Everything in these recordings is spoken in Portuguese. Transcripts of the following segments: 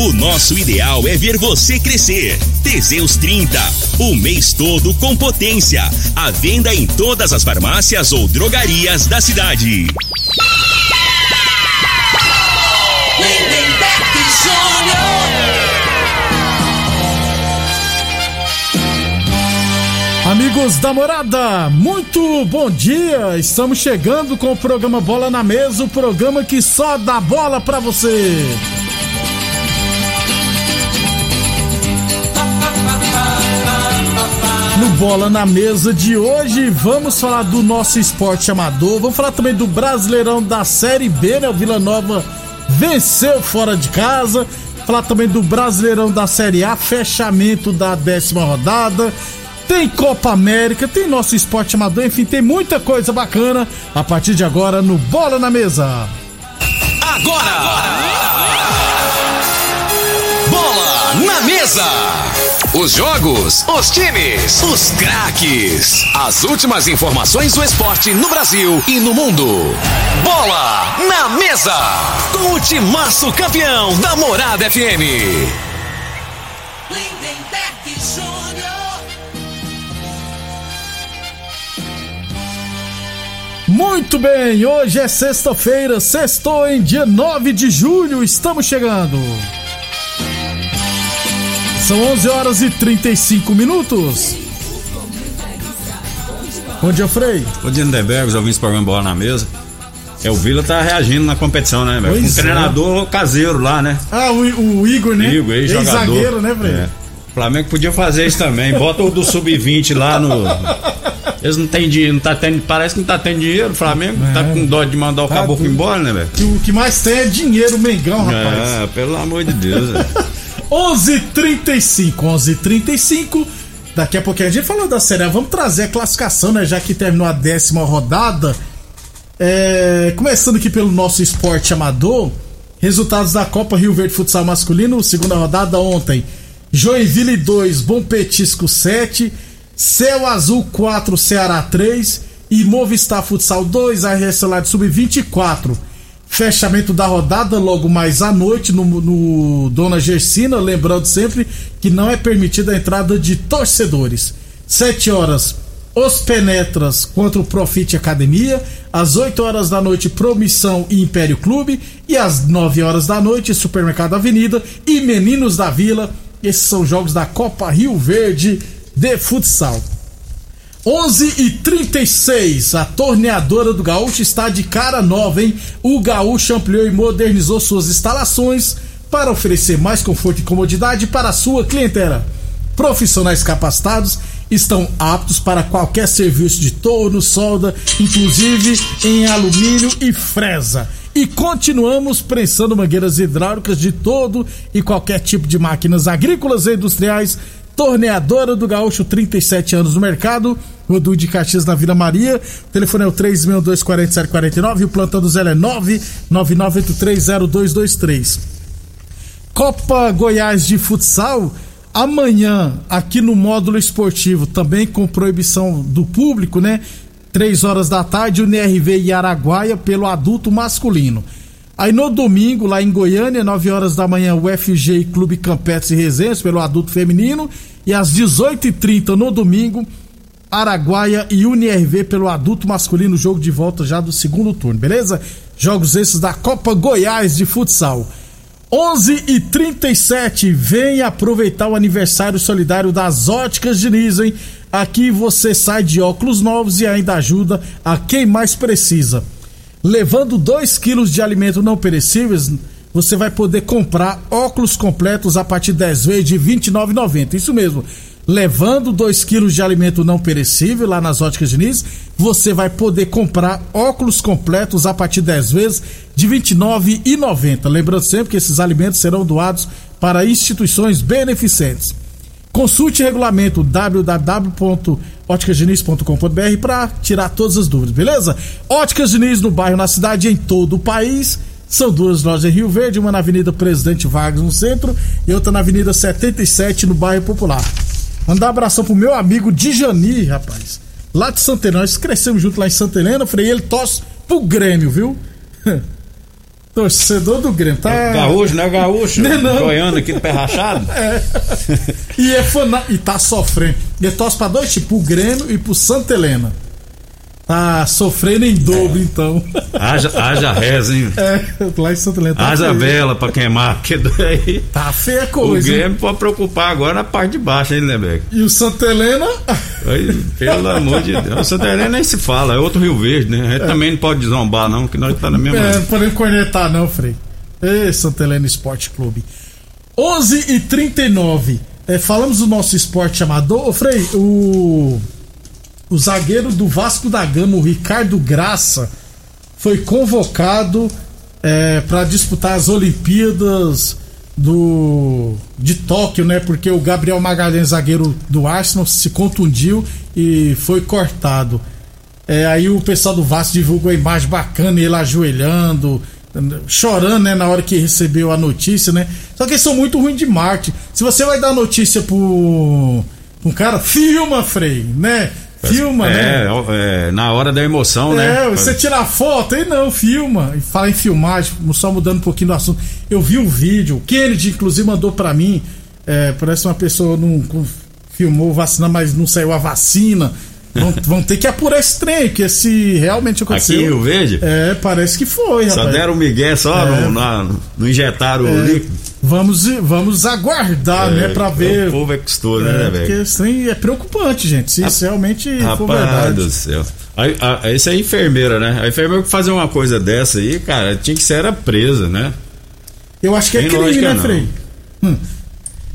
O nosso ideal é ver você crescer. Teseus 30, o mês todo com potência. A venda em todas as farmácias ou drogarias da cidade. Amigos da morada, muito bom dia! Estamos chegando com o programa Bola na Mesa o programa que só dá bola pra você. Bola na Mesa de hoje, vamos falar do nosso esporte amador, vamos falar também do Brasileirão da Série B, né? O Vila Nova venceu fora de casa. Falar também do Brasileirão da Série A, fechamento da décima rodada tem Copa América, tem nosso esporte amador, enfim, tem muita coisa bacana a partir de agora no Bola na Mesa. Agora! agora. Bola na Mesa! Os jogos, os times, os craques. As últimas informações do esporte no Brasil e no mundo. Bola na Mesa! Com o timaço campeão da Morada FM. Lindenberg. Muito bem, hoje é sexta-feira, sextou em dia 9 de julho, estamos chegando. São 11 horas e 35 minutos. Bom dia, Frei. Bom dia, Lindeberg, os ouvintes do programa Bola na Mesa. É, o Vila tá reagindo na competição, né, velho? Um é. treinador caseiro lá, né? Ah, o, o Igor, né? Igor, ex-jogador. Ex-zagueiro, né, Frei? É. O Flamengo podia fazer isso também. Bota o do Sub-20 lá no eles não têm dinheiro, não tá tendo, parece que não tá tendo dinheiro. O Flamengo tá é. tá com dó de mandar o tá caboclo do... embora, né, velho? O que mais tem é dinheiro, Mengão, rapaz. É, pelo amor de Deus, velho. 11:35, 11:35. Daqui a pouquinho a gente falou da série. Vamos trazer a classificação, né? Já que terminou a décima rodada. É, começando aqui pelo nosso esporte amador. Resultados da Copa Rio Verde Futsal Masculino, segunda rodada ontem. Joinville 2, Bom Petisco 7. Céu Azul 4, Ceará 3 e Movistar Futsal 2, RS Light Sub-24. Fechamento da rodada logo mais à noite no, no Dona Gersina, lembrando sempre que não é permitida a entrada de torcedores. 7 horas, Os Penetras contra o Profit Academia. Às 8 horas da noite, Promissão e Império Clube. E às 9 horas da noite, Supermercado Avenida e Meninos da Vila. Esses são jogos da Copa Rio Verde de futsal. 11 e 36 a torneadora do Gaúcho está de cara nova, hein? O Gaúcho ampliou e modernizou suas instalações para oferecer mais conforto e comodidade para a sua clientela. Profissionais capacitados estão aptos para qualquer serviço de torno, solda, inclusive em alumínio e fresa. E continuamos prensando mangueiras hidráulicas de todo e qualquer tipo de máquinas agrícolas e industriais torneadora do Gaúcho, 37 anos no mercado. Rodu de Caxias na Vila Maria. O telefone é o 3624749 e o plantão do Zé é 999830223. Copa Goiás de Futsal. Amanhã, aqui no módulo esportivo, também com proibição do público, né? 3 horas da tarde, o NRV e Araguaia pelo adulto masculino. Aí no domingo, lá em Goiânia, 9 horas da manhã, o FG Clube Campetes e Resenhas pelo adulto feminino. E às 18h30 no domingo, Araguaia e UniRV pelo adulto masculino, jogo de volta já do segundo turno, beleza? Jogos esses da Copa Goiás de futsal. 11 e 37 vem aproveitar o aniversário solidário das Óticas Diniz, hein? Aqui você sai de óculos novos e ainda ajuda a quem mais precisa levando 2 quilos de alimento não perecíveis, você vai poder comprar óculos completos a partir de 10 vezes de R$ 29,90. Isso mesmo. Levando 2 quilos de alimento não perecível lá nas óticas Diniz, você vai poder comprar óculos completos a partir de 10 vezes de R$ 29,90. Lembrando sempre que esses alimentos serão doados para instituições beneficentes. Consulte regulamento www.óticasdiniz.com.br para tirar todas as dúvidas, beleza? Óticas Diniz no bairro, na cidade em todo o país. São duas lojas em Rio Verde, uma na Avenida Presidente Vargas no centro e outra na Avenida 77 no bairro Popular. Mandar um abração pro meu amigo Dijani, rapaz. Lá de Santa Helena, nós crescemos junto lá em Santa Helena, falei, ele tosse pro Grêmio, viu? Torcedor do Grêmio, tá? É gaúcho, não é gaúcho? Não, é não. Goiano aqui do pé rachado? É. e, é fana... e tá sofrendo. Ele torce pra dois tipos, pro Grêmio e pro Santa Helena. Tá sofrendo em dobro, é. então. Haja, haja reza, hein? É, lá em Santa Helena. Tá haja feio. vela pra queimar, porque daí. Tá feia a coisa. O Grêmio pode preocupar agora na parte de baixo, hein, Lebeck? E o Santa Helena? Aí, pelo amor de Deus. O Santa Helena nem se fala, é outro Rio Verde, né? A gente é. também não pode zombar, não, que nós tá na mesma. É, não podemos cornetar, não, Frei. Ei, Santa Helena Esporte Clube. 11 e 39 é, Falamos do nosso esporte amador. Ô, Frei, o o zagueiro do Vasco da Gama, o Ricardo Graça, foi convocado é, para disputar as Olimpíadas do de Tóquio, né? Porque o Gabriel Magalhães, zagueiro do Arsenal, se contundiu e foi cortado. É, aí o pessoal do Vasco divulgou a imagem bacana, ele ajoelhando, chorando, né, na hora que recebeu a notícia, né? Só que eles são muito ruins de marketing. Se você vai dar notícia pro um cara, filma, Frei, né? Filma, é, né? É, na hora da emoção, né? É, você tira a foto, aí não, filma. E fala em filmagem, só mudando um pouquinho do assunto. Eu vi um vídeo, o Kennedy, inclusive, mandou para mim. É, parece uma pessoa não filmou vacina, mas não saiu a vacina. Vão, vão, ter que apurar esse trem, que se realmente aconteceu. Aqui em Rio Verde? É, parece que foi, Só rapaz. deram o Miguel só, é, não injetaram é, o líquido. Vamos, vamos aguardar, né, é, né, pra ver. O povo é costura, né, é, velho? Porque trem é preocupante, gente, se isso realmente rapaz for verdade. do céu. Aí, a, esse é a enfermeira, né? A enfermeira que fazer uma coisa dessa aí, cara, tinha que ser era presa, né? Eu acho que é crime, né, Frei? Hum.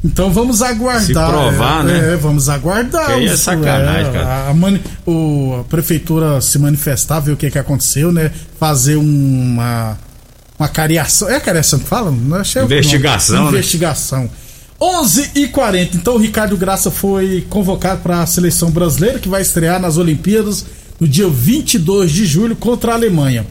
Então vamos aguardar. Se provar, é, né? É, vamos aguardar. Que aí é sacanagem, é, cara. A, mani, o, a prefeitura se manifestar, ver o que, que aconteceu, né? Fazer uma. Uma cariação. É a cariação que fala? Não achei Investigação. Né? Investigação. 11 e 40 Então o Ricardo Graça foi convocado para a seleção brasileira que vai estrear nas Olimpíadas no dia 22 de julho contra a Alemanha.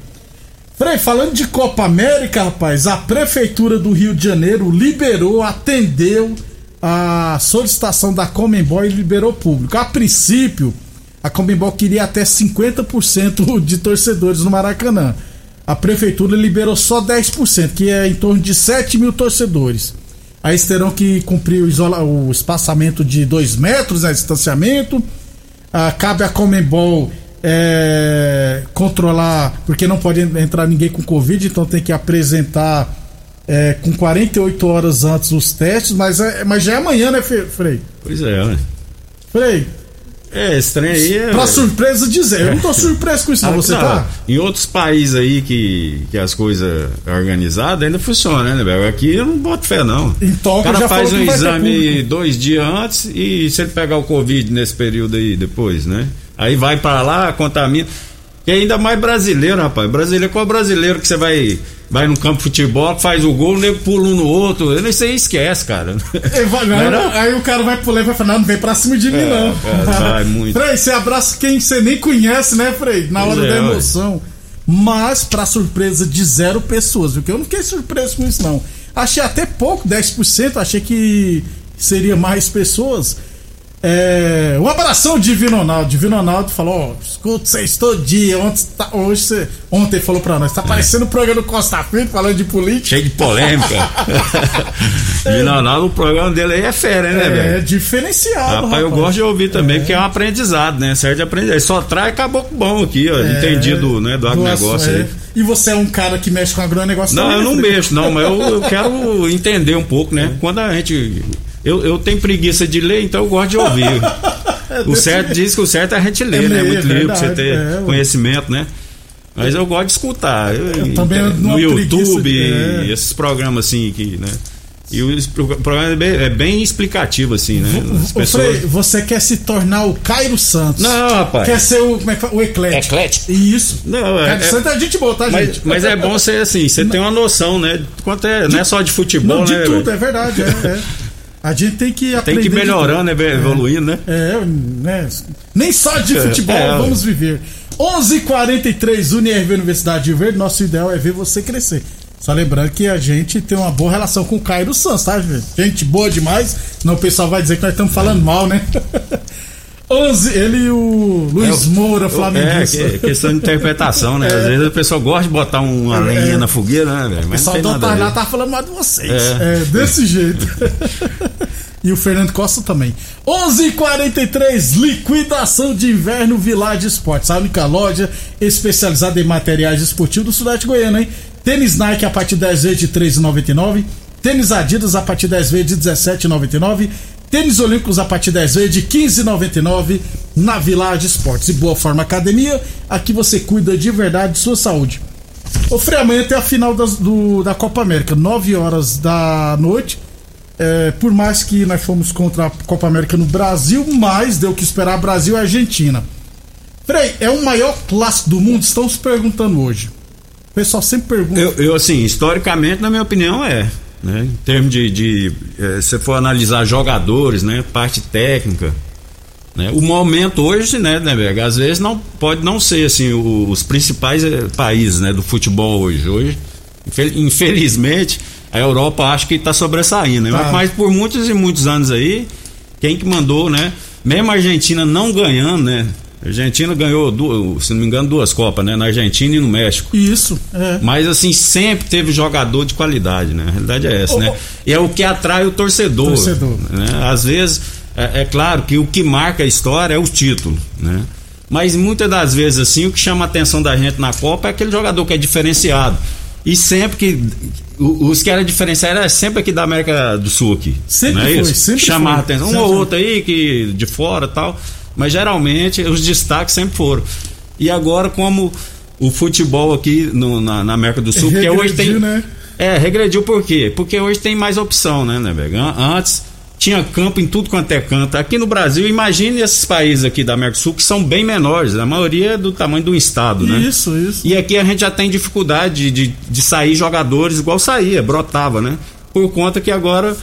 Frei, falando de Copa América, rapaz, a Prefeitura do Rio de Janeiro liberou, atendeu a solicitação da Comembol e liberou público. A princípio, a Comembol queria até 50% de torcedores no Maracanã. A Prefeitura liberou só 10%, que é em torno de 7 mil torcedores. Aí eles terão que cumprir o, isola, o espaçamento de 2 metros, né, distanciamento. Ah, cabe à Comembol é, controlar, porque não pode entrar ninguém com Covid, então tem que apresentar é, com 48 horas antes os testes, mas, é, mas já é amanhã, né, Frei? Pois é, né? Frei. É, estranho aí é. Pra surpresa dizer, eu não tô surpreso com isso, não. Ah, você não, tá? Em outros países aí que, que as coisas organizadas ainda funcionam, né, velho? Aqui eu não boto fé, não. Em Tóquio, o cara faz um exame dois dias antes e se ele pegar o Covid nesse período aí depois, né? Aí vai para lá, contamina. E ainda mais brasileiro, rapaz. Brasileiro, qual brasileiro que você vai vai no campo de futebol, faz o gol, o nego pula um no outro. Isso aí esquece, cara. Vai, não, não, aí o cara vai pular e vai falar, não, vem pra cima de mim, é, não. É, vai muito. Frei, você abraça quem você nem conhece, né, Frei? Na hora é, da emoção. Ué. Mas, pra surpresa de zero pessoas, porque eu não fiquei surpreso com isso, não. Achei até pouco, 10%, achei que seria mais pessoas. É, um abração Divino Ronaldo. Divino Ronaldo falou: escuta vocês todo dia. Ontem, tá, hoje você, ontem falou pra nós: tá parecendo o programa do Costa Pinto falando de política. Cheio de polêmica. Divino Ronaldo, o programa dele aí é fera, né, velho? É, diferenciado. Rapaz, rapaz, eu gosto de ouvir também, é. porque é um aprendizado, né? Serve de aprendizado. Só traz caboclo bom aqui, ó. É, entendido, né, do agronegócio é. aí. E você é um cara que mexe com agronegócio Não, eu não mexo, não, mas eu, eu quero entender um pouco, né? Quando a gente eu, eu tenho preguiça de ler, então eu gosto de ouvir. o certo diz que o certo é a gente ler, é né? Muito livro pra você ter é, conhecimento, né? Mas eu gosto de escutar. Eu, eu também no YouTube, é. esses programas assim que, né? E o programa é bem, é bem explicativo, assim, né? As pessoas... Frei, você quer se tornar o Cairo Santos. Não, rapaz. Quer ser o, como é que fala? o eclético. Eclético. Isso. Não, é, Cairo é, Santos é gente boa, tá, mas, gente? Mas é bom ser assim, você tem uma noção, né? Quanto é, de, não é só de futebol, não, né? De tudo, é verdade, é. é. A gente tem que aprender. Tem que ir melhorando, né? evoluindo, né? É, né? Nem só de futebol é, vamos viver. 11:43 UniRV Universidade de Verde. Nosso ideal é ver você crescer. Só lembrando que a gente tem uma boa relação com o Caio do Santos, tá, gente? Gente boa demais. Não, o pessoal vai dizer que nós estamos falando mal, né? 11, ele e o Luiz é, Moura, flamenguista. É, questão de interpretação, né? É. Às vezes o pessoal gosta de botar uma é, lenha na fogueira, né, velho? O pessoal do Tarná tá falando mal de vocês. É, é desse jeito. e o Fernando Costa também. 11:43 liquidação de inverno Village Esportes, a única loja especializada em materiais esportivos do Sudeste Goiano, hein? Tênis Nike a partir de 10 vezes de 3,99. Tênis Adidas a partir de 10 vezes de 17,99. Tênis Olímpicos a partir de 10 vezes de 15,99 na Village Esportes. E Boa Forma Academia, aqui você cuida de verdade de sua saúde. Ô Frei, amanhã tem a final das, do, da Copa América, 9 horas da noite. É, por mais que nós fomos contra a Copa América no Brasil, mas deu que esperar Brasil e Argentina. Frei, é o maior clássico do mundo? Estão se perguntando hoje. O pessoal sempre pergunta. Eu, eu assim, historicamente, na minha opinião, é. Né? Em termos de, de é, se for analisar jogadores, né? parte técnica, né? o momento hoje, né, né Berg, às vezes não pode não ser assim o, os principais é, países né, do futebol hoje. Hoje, infelizmente, a Europa acho que está sobressaindo, né? Tá. mas, mas por muitos e muitos anos aí, quem que mandou, né? Mesmo a Argentina não ganhando, né? A Argentina ganhou, duas, se não me engano, duas Copas, né? Na Argentina e no México. Isso, é. Mas assim, sempre teve jogador de qualidade, né? A realidade é essa, oh, né? E é o que atrai o torcedor. torcedor. Né? Às vezes, é, é, claro que o que marca a história é o título, né? Mas muitas das vezes, assim, o que chama a atenção da gente na Copa é aquele jogador que é diferenciado. E sempre que. Os que eram diferenciados era sempre aqui da América do Sul aqui. Sempre não é foi, isso? sempre Chamar atenção. Um ou outro aí que de fora tal mas geralmente os destaques sempre foram. E agora, como o futebol aqui no, na, na, América do Sul, porque hoje tem. Né? É, regrediu por quê? Porque hoje tem mais opção, né, né? Antes tinha campo em tudo quanto é canto. Aqui no Brasil, imagine esses países aqui da América do Sul que são bem menores, a maioria é do tamanho do estado, né? Isso, isso. E aqui a gente já tem dificuldade de, de, de sair jogadores igual saía, brotava, né? Por conta que agora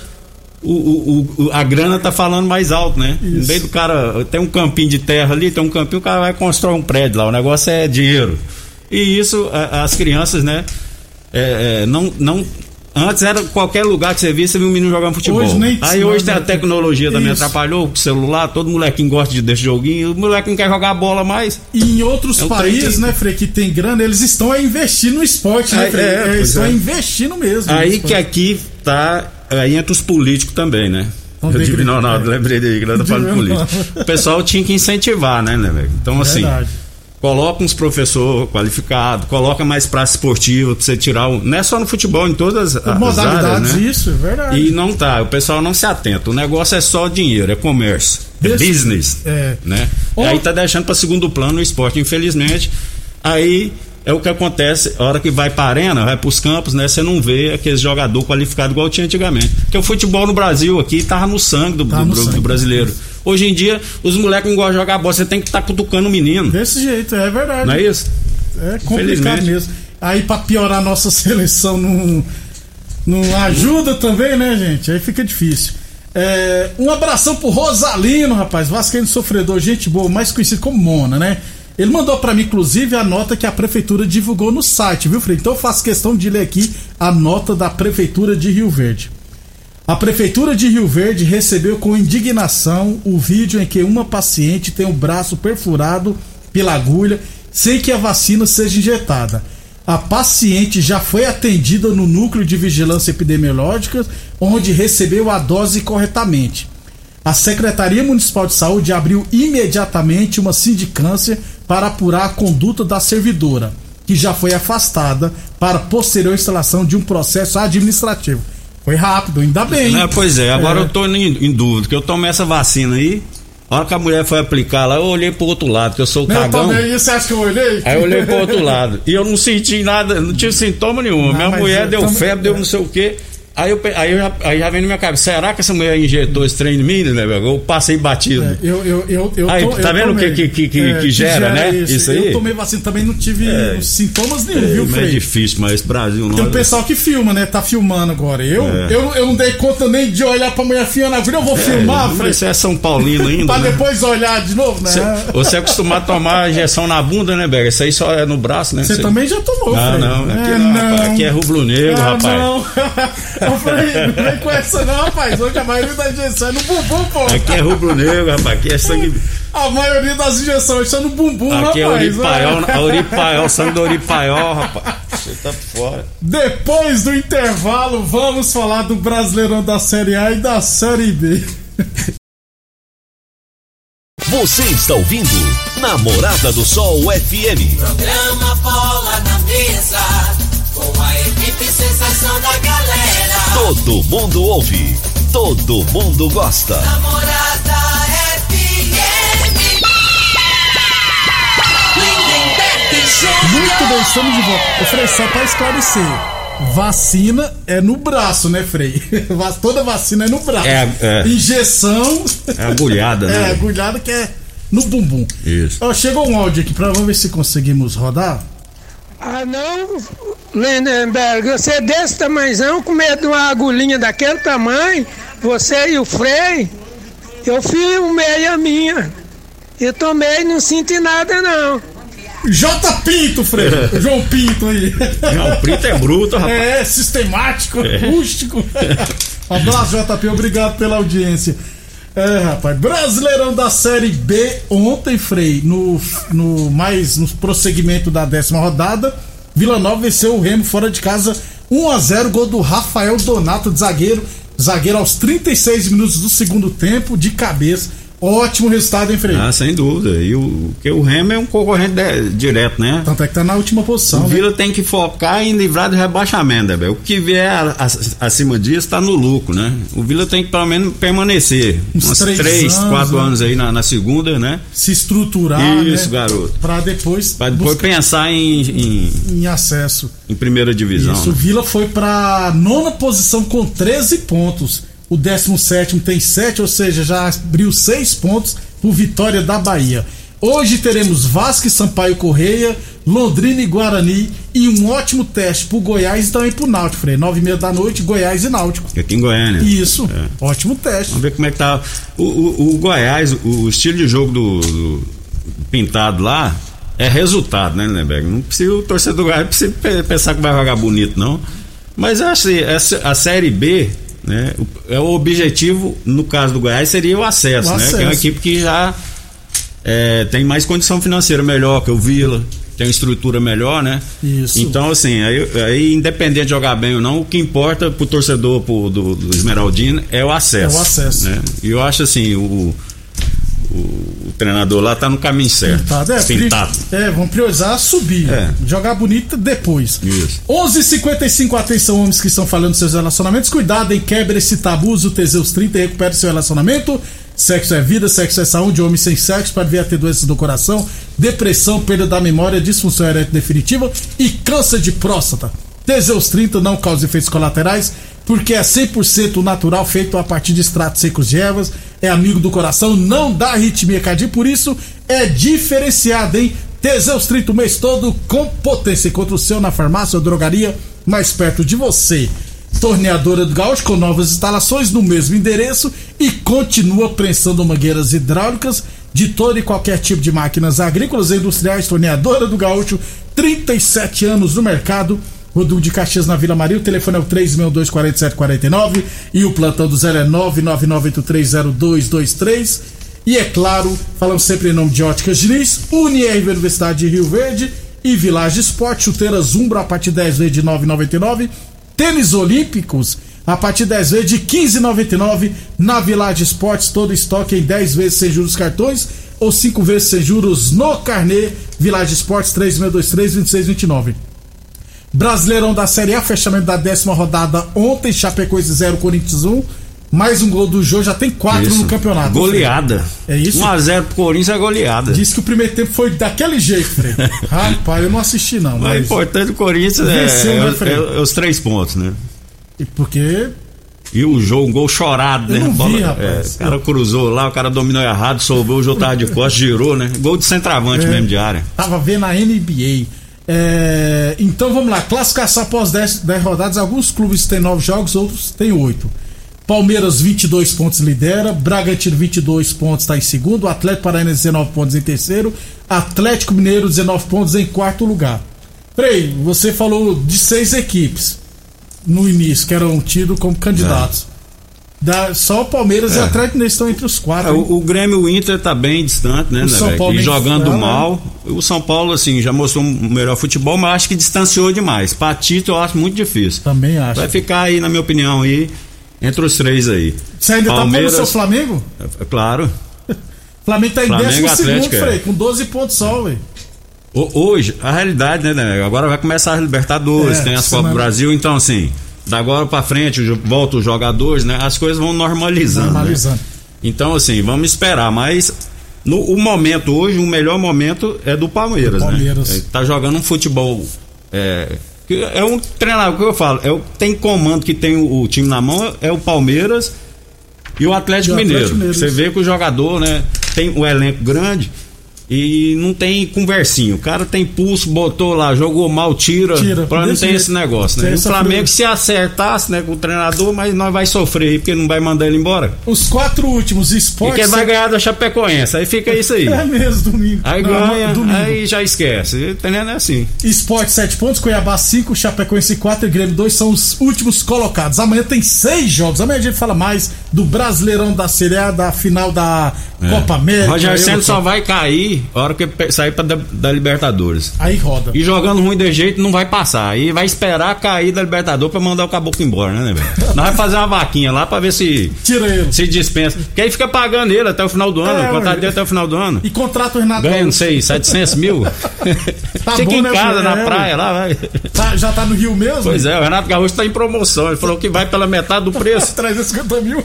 o, o, o, a grana tá falando mais alto, né? Isso. Em vez do cara. Tem um campinho de terra ali, tem um campinho, o cara vai construir um prédio lá. O negócio é dinheiro. E isso, as crianças, né? É, é, não, não. Antes era qualquer lugar que você via, você viu um menino jogando futebol. Hoje nem Aí hoje tem a tecnologia também isso. atrapalhou o celular, todo molequinho gosta de, desse joguinho, o moleque não quer jogar bola mais. E em outros é países, né, Frei, que tem grana, eles estão a investir no esporte, né, Frei? É, eles estão é. investindo mesmo. Aí que aqui tá aí entra os políticos também, né? Eu tive, não, não, lembrei de nós falando político. O pessoal tinha que incentivar, né, né, velho? Então, assim, Verdade. coloca uns professores qualificados, coloca mais praça esportiva pra você tirar o. Não é só no futebol, em todas as, as áreas, né? isso, é verdade. E não tá, o pessoal não se atenta. O negócio é só dinheiro, é comércio, é business, é. né? Oh. Aí tá deixando para segundo plano o esporte, infelizmente. Aí é o que acontece, a hora que vai para a arena, vai para os campos, né? Você não vê aqueles jogador qualificado igual tinha antigamente. Porque o futebol no Brasil aqui tava no sangue do, tá no do, sangue. do brasileiro. Hoje em dia, os moleques não gostam de jogar bola, você tem que estar tá cutucando o menino. Desse jeito, é verdade. Não é isso? É complicado mesmo. Aí para piorar a nossa seleção não, não ajuda também, né, gente? Aí fica difícil. É, um abração pro Rosalino, rapaz. Vascaíno sofredor, gente boa, mais conhecido como Mona, né? Ele mandou para mim, inclusive, a nota que a prefeitura divulgou no site, viu, Frei? Então eu faço questão de ler aqui a nota da prefeitura de Rio Verde. A prefeitura de Rio Verde recebeu com indignação o vídeo em que uma paciente tem o braço perfurado pela agulha sem que a vacina seja injetada. A paciente já foi atendida no núcleo de vigilância epidemiológica, onde recebeu a dose corretamente. A Secretaria Municipal de Saúde abriu imediatamente uma sindicância para apurar a conduta da servidora, que já foi afastada para posterior instalação de um processo administrativo. Foi rápido, ainda bem. É, pois é, agora é. eu tô em, em, dúvida, que eu tomei essa vacina aí. A hora que a mulher foi aplicar lá, eu olhei pro outro lado, que eu sou o cagão. Também, você acha que eu olhei? Aí eu olhei pro outro lado. E eu não senti nada, não tive sintoma nenhum. Não, Minha mulher deu febre, deu não sei o quê. Aí, eu, aí, eu já, aí já vem na minha cabeça, será que essa mulher injetou esse trem em mim, né, velho? Eu passei batido. É, eu, eu, eu, eu aí, tá vendo o que, que, que, que, é, que gera, né? Isso. isso. aí? Eu tomei vacina também, não tive é. sintomas nenhum, viu, Mas é difícil, mas esse Brasil não. Tem um pessoal que filma, né? Tá filmando agora. Eu, é. eu, eu não dei conta nem de olhar pra mulher fiando agora. Eu vou é, filmar, Frei. Você é São Paulino ainda. pra né? depois olhar de novo, né? Você é acostumado a tomar injeção na bunda, né, Berga? Isso aí só é no braço, né? Você também já tomou, Ah, não. Aqui, não, rapaz, aqui é rubro-negro, ah, rapaz. Não, eu falei, não vem com essa não, rapaz. Hoje a maioria das injeções é no bumbum, pô. Aqui é rubro-negro, rapaz. Aqui é sangue. A maioria das injeções é no bumbum, Aqui rapaz. Aqui é oripaiol, a oripaiol, sangue do oripaiol, rapaz. Você tá fora. Depois do intervalo, vamos falar do Brasileirão da Série A e da Série B. Você está ouvindo Namorada do Sol FM. Programa Bola na Mesa com a equipe sensação da. Todo mundo ouve, todo mundo gosta. Namorada FM. Muito bem, estamos de volta. Eu falei só pra esclarecer. Vacina é no braço, né, Frei? Toda vacina é no braço. É, é. Injeção. É agulhada, né? É, agulhada que é no bumbum. Isso. Ó, chegou um áudio aqui pra vamos ver se conseguimos rodar. Ah, não, Lindenberg, você é desse tamanhozão, com medo de uma agulhinha daquele tamanho, você e o Frei, eu filmei a minha. Eu tomei não senti nada, não. J Pinto, Frei. João Pinto aí. João Pinto é bruto, rapaz. É, sistemático, é. rústico. Abraço, JP, obrigado pela audiência. É, rapaz, Brasileirão da Série B ontem, Frei, no, no mais no prosseguimento da décima rodada, Vila Nova venceu o Remo fora de casa 1 a 0 gol do Rafael Donato de zagueiro, zagueiro aos 36 minutos do segundo tempo de cabeça. Ótimo resultado, hein, Frei? Ah, sem dúvida. E o, que o Remo é um concorrente de, direto, né? Tanto é que tá na última posição. O né? Vila tem que focar em livrar do rebaixamento, né, O que vier a, a, acima disso tá no lucro, né? O Vila tem que pelo menos permanecer uns, uns três, três anos, quatro né? anos aí na, na, segunda, né? Se estruturar. Isso, né? garoto. Pra depois. Pra depois buscar... pensar em, em, em. acesso. Em primeira divisão. Isso, né? o Vila foi pra nona posição com 13 pontos. O 17 tem 7, ou seja, já abriu 6 pontos por vitória da Bahia. Hoje teremos Vasco e Sampaio Correia, Londrina e Guarani e um ótimo teste pro Goiás e também pro Náutico, Frei. Nove e meia da noite, Goiás e Náutico. Aqui em Goiânia. Isso, é. ótimo teste. Vamos ver como é que tá. O, o, o Goiás, o estilo de jogo do, do, pintado lá é resultado, né, Lindenberg? Não precisa o torcedor do Goiás precisa pensar que vai jogar bonito, não. Mas assim, essa, a Série B né? O, é o objetivo, no caso do Goiás, seria o acesso, o né? acesso. Que é uma equipe que já é, tem mais condição financeira melhor que o Vila, tem uma estrutura melhor, né? Isso. Então, assim, aí, aí, independente de jogar bem ou não, o que importa pro torcedor pro, do, do Esmeraldino é o acesso. É o acesso. Né? E eu acho assim, o, o, o treinador lá tá no caminho certo. Pintado. É, Pintado. é vamos priorizar subir. É. Jogar bonito depois. Isso. 11:55 atenção, homens que estão falando seus relacionamentos. Cuidado em quebra esse tabu, o Teseus 30 e recupere seu relacionamento. Sexo é vida, sexo é saúde, homem sem sexo pode vir a ter doenças do coração, depressão, perda da memória, disfunção erétil definitiva e câncer de próstata. Teseus 30 não causa efeitos colaterais porque é 100% natural, feito a partir de extratos secos de ervas, é amigo do coração, não dá arritmia cardíaca, por isso é diferenciado, hein? Teseus 30 o mês todo com potência. Encontra o seu na farmácia ou drogaria mais perto de você. Torneadora do Gaúcho com novas instalações no mesmo endereço e continua prensando mangueiras hidráulicas de todo e qualquer tipo de máquinas agrícolas e industriais. Torneadora do Gaúcho, 37 anos no mercado Rodul de Caxias na Vila Maria, o telefone é o 3624749 e o plantão do zero é 999830223. E é claro, falamos sempre em nome de Óticas Diniz, Unirv Universidade de Rio Verde e Village Esporte, chuteiras Umbro a partir de 10 vezes de 9,99. Tênis Olímpicos a partir de 10 vezes de 15,99 na Village Esportes, todo estoque em 10 vezes sem juros cartões ou 5 vezes sem juros no carnê. Village Esportes 3623 2629. Brasileirão da Série A, fechamento da décima rodada ontem, Chapecoense 0, Corinthians 1. Mais um gol do Jô, já tem quatro no campeonato. Goleada. É isso? 1x0 pro Corinthians é goleada. Disse que o primeiro tempo foi daquele jeito, Fred. Rapaz, eu não assisti não. Mas, o importante do Corinthians é, é, né, é, é, os três pontos, né? Porque e o jogo, um gol chorado, eu né? Não Bola, vi, rapaz. É, o cara cruzou lá, o cara dominou errado, sobrou, o jogo tava de costas, girou, né? Gol de centroavante É. mesmo de área. Tava vendo a NBA. É, então vamos lá, classificação após 10, 10 rodadas. Alguns clubes têm 9 jogos, outros têm 8. Palmeiras, 22 pontos lidera. Bragantino, 22 pontos, está em segundo. Atlético Paranaense, 19 pontos em terceiro. Atlético Mineiro, 19 pontos em quarto lugar. Frei, você falou de seis equipes no início que eram tidos como candidatos. Da, só o Palmeiras e o Atlético Mineiro estão entre os quatro. É, o, o Grêmio e o Inter tá bem distante, né, O né, São? Paulo E jogando fala, né? mal. O São Paulo, assim, já mostrou um melhor futebol, mas acho que distanciou demais. Patito eu acho muito difícil. Também acho. Vai ficar aí, na minha opinião, aí, entre os três aí. Você ainda Palmeiras- tá pondo o seu Flamengo? É, é claro. Flamengo tá em Flamengo décimo e segundo, Atlético, é. Frei, com 12 pontos só, velho. Ho- Hoje, a realidade, né, né, agora vai começar as Libertadores, É, tem as Copas do Brasil, então assim, da agora pra frente, volta os jogadores, né, as coisas vão normalizando. né? Normalizando. Então, assim, vamos esperar, mas no o momento hoje, o melhor momento é do Palmeiras, Do Palmeiras. né? É, tá jogando um futebol. É, é um treinador, o que eu falo, é o tem comando que tem o, o time na mão, é o Palmeiras e o Atlético, E o Mineiro. Atlético Mineiro, Você isso. vê que o jogador, né, tem o elenco grande. E não tem conversinho. O cara tem pulso, botou lá, jogou mal, tira. Tira, Pra não tem esse negócio, né? E o Flamengo, se acertasse, né, com o treinador, mas nós vai sofrer aí, porque não vai mandar ele embora. Os quatro últimos E esportes. quem vai ganhar da Chapecoense? Aí fica isso aí. É mesmo, domingo. Aí Não, ganha, domingo. aí já esquece. Entendendo? É assim. Esporte 7 pontos, Cuiabá 5, Chapecoense 4 e Grêmio 2 são os últimos colocados. Amanhã tem seis jogos. Amanhã a gente fala mais do Brasileirão da Série A, da final da Copa América. É. Roger Senna só vai cair a hora que sair pra da, da Libertadores. Aí roda. E jogando ruim de jeito não vai passar. Aí vai esperar cair da Libertadores pra mandar o caboclo embora, né, né, velho? Nós vai fazer uma vaquinha lá pra ver se Tira ele. se dispensa. Porque aí fica pagando ele até o final do ano. É, contrato dele até o final do ano. E contrata o Renato Ganha, não sei, 700 mil. Tá Fica bom, em né, casa, é, na ué. praia lá, vai. Tá- já tá no Rio mesmo? Pois é, o Renato Gaúcho tá em promoção. Ele falou que vai pela metade do preço. 350 mil.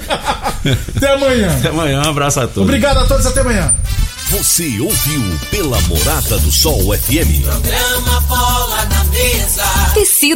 Até amanhã. Até amanhã, um abraço a todos. Obrigado a todos, até amanhã. Você ouviu pela Morada do Sol FM. Programa Bola na Mesa. Tecido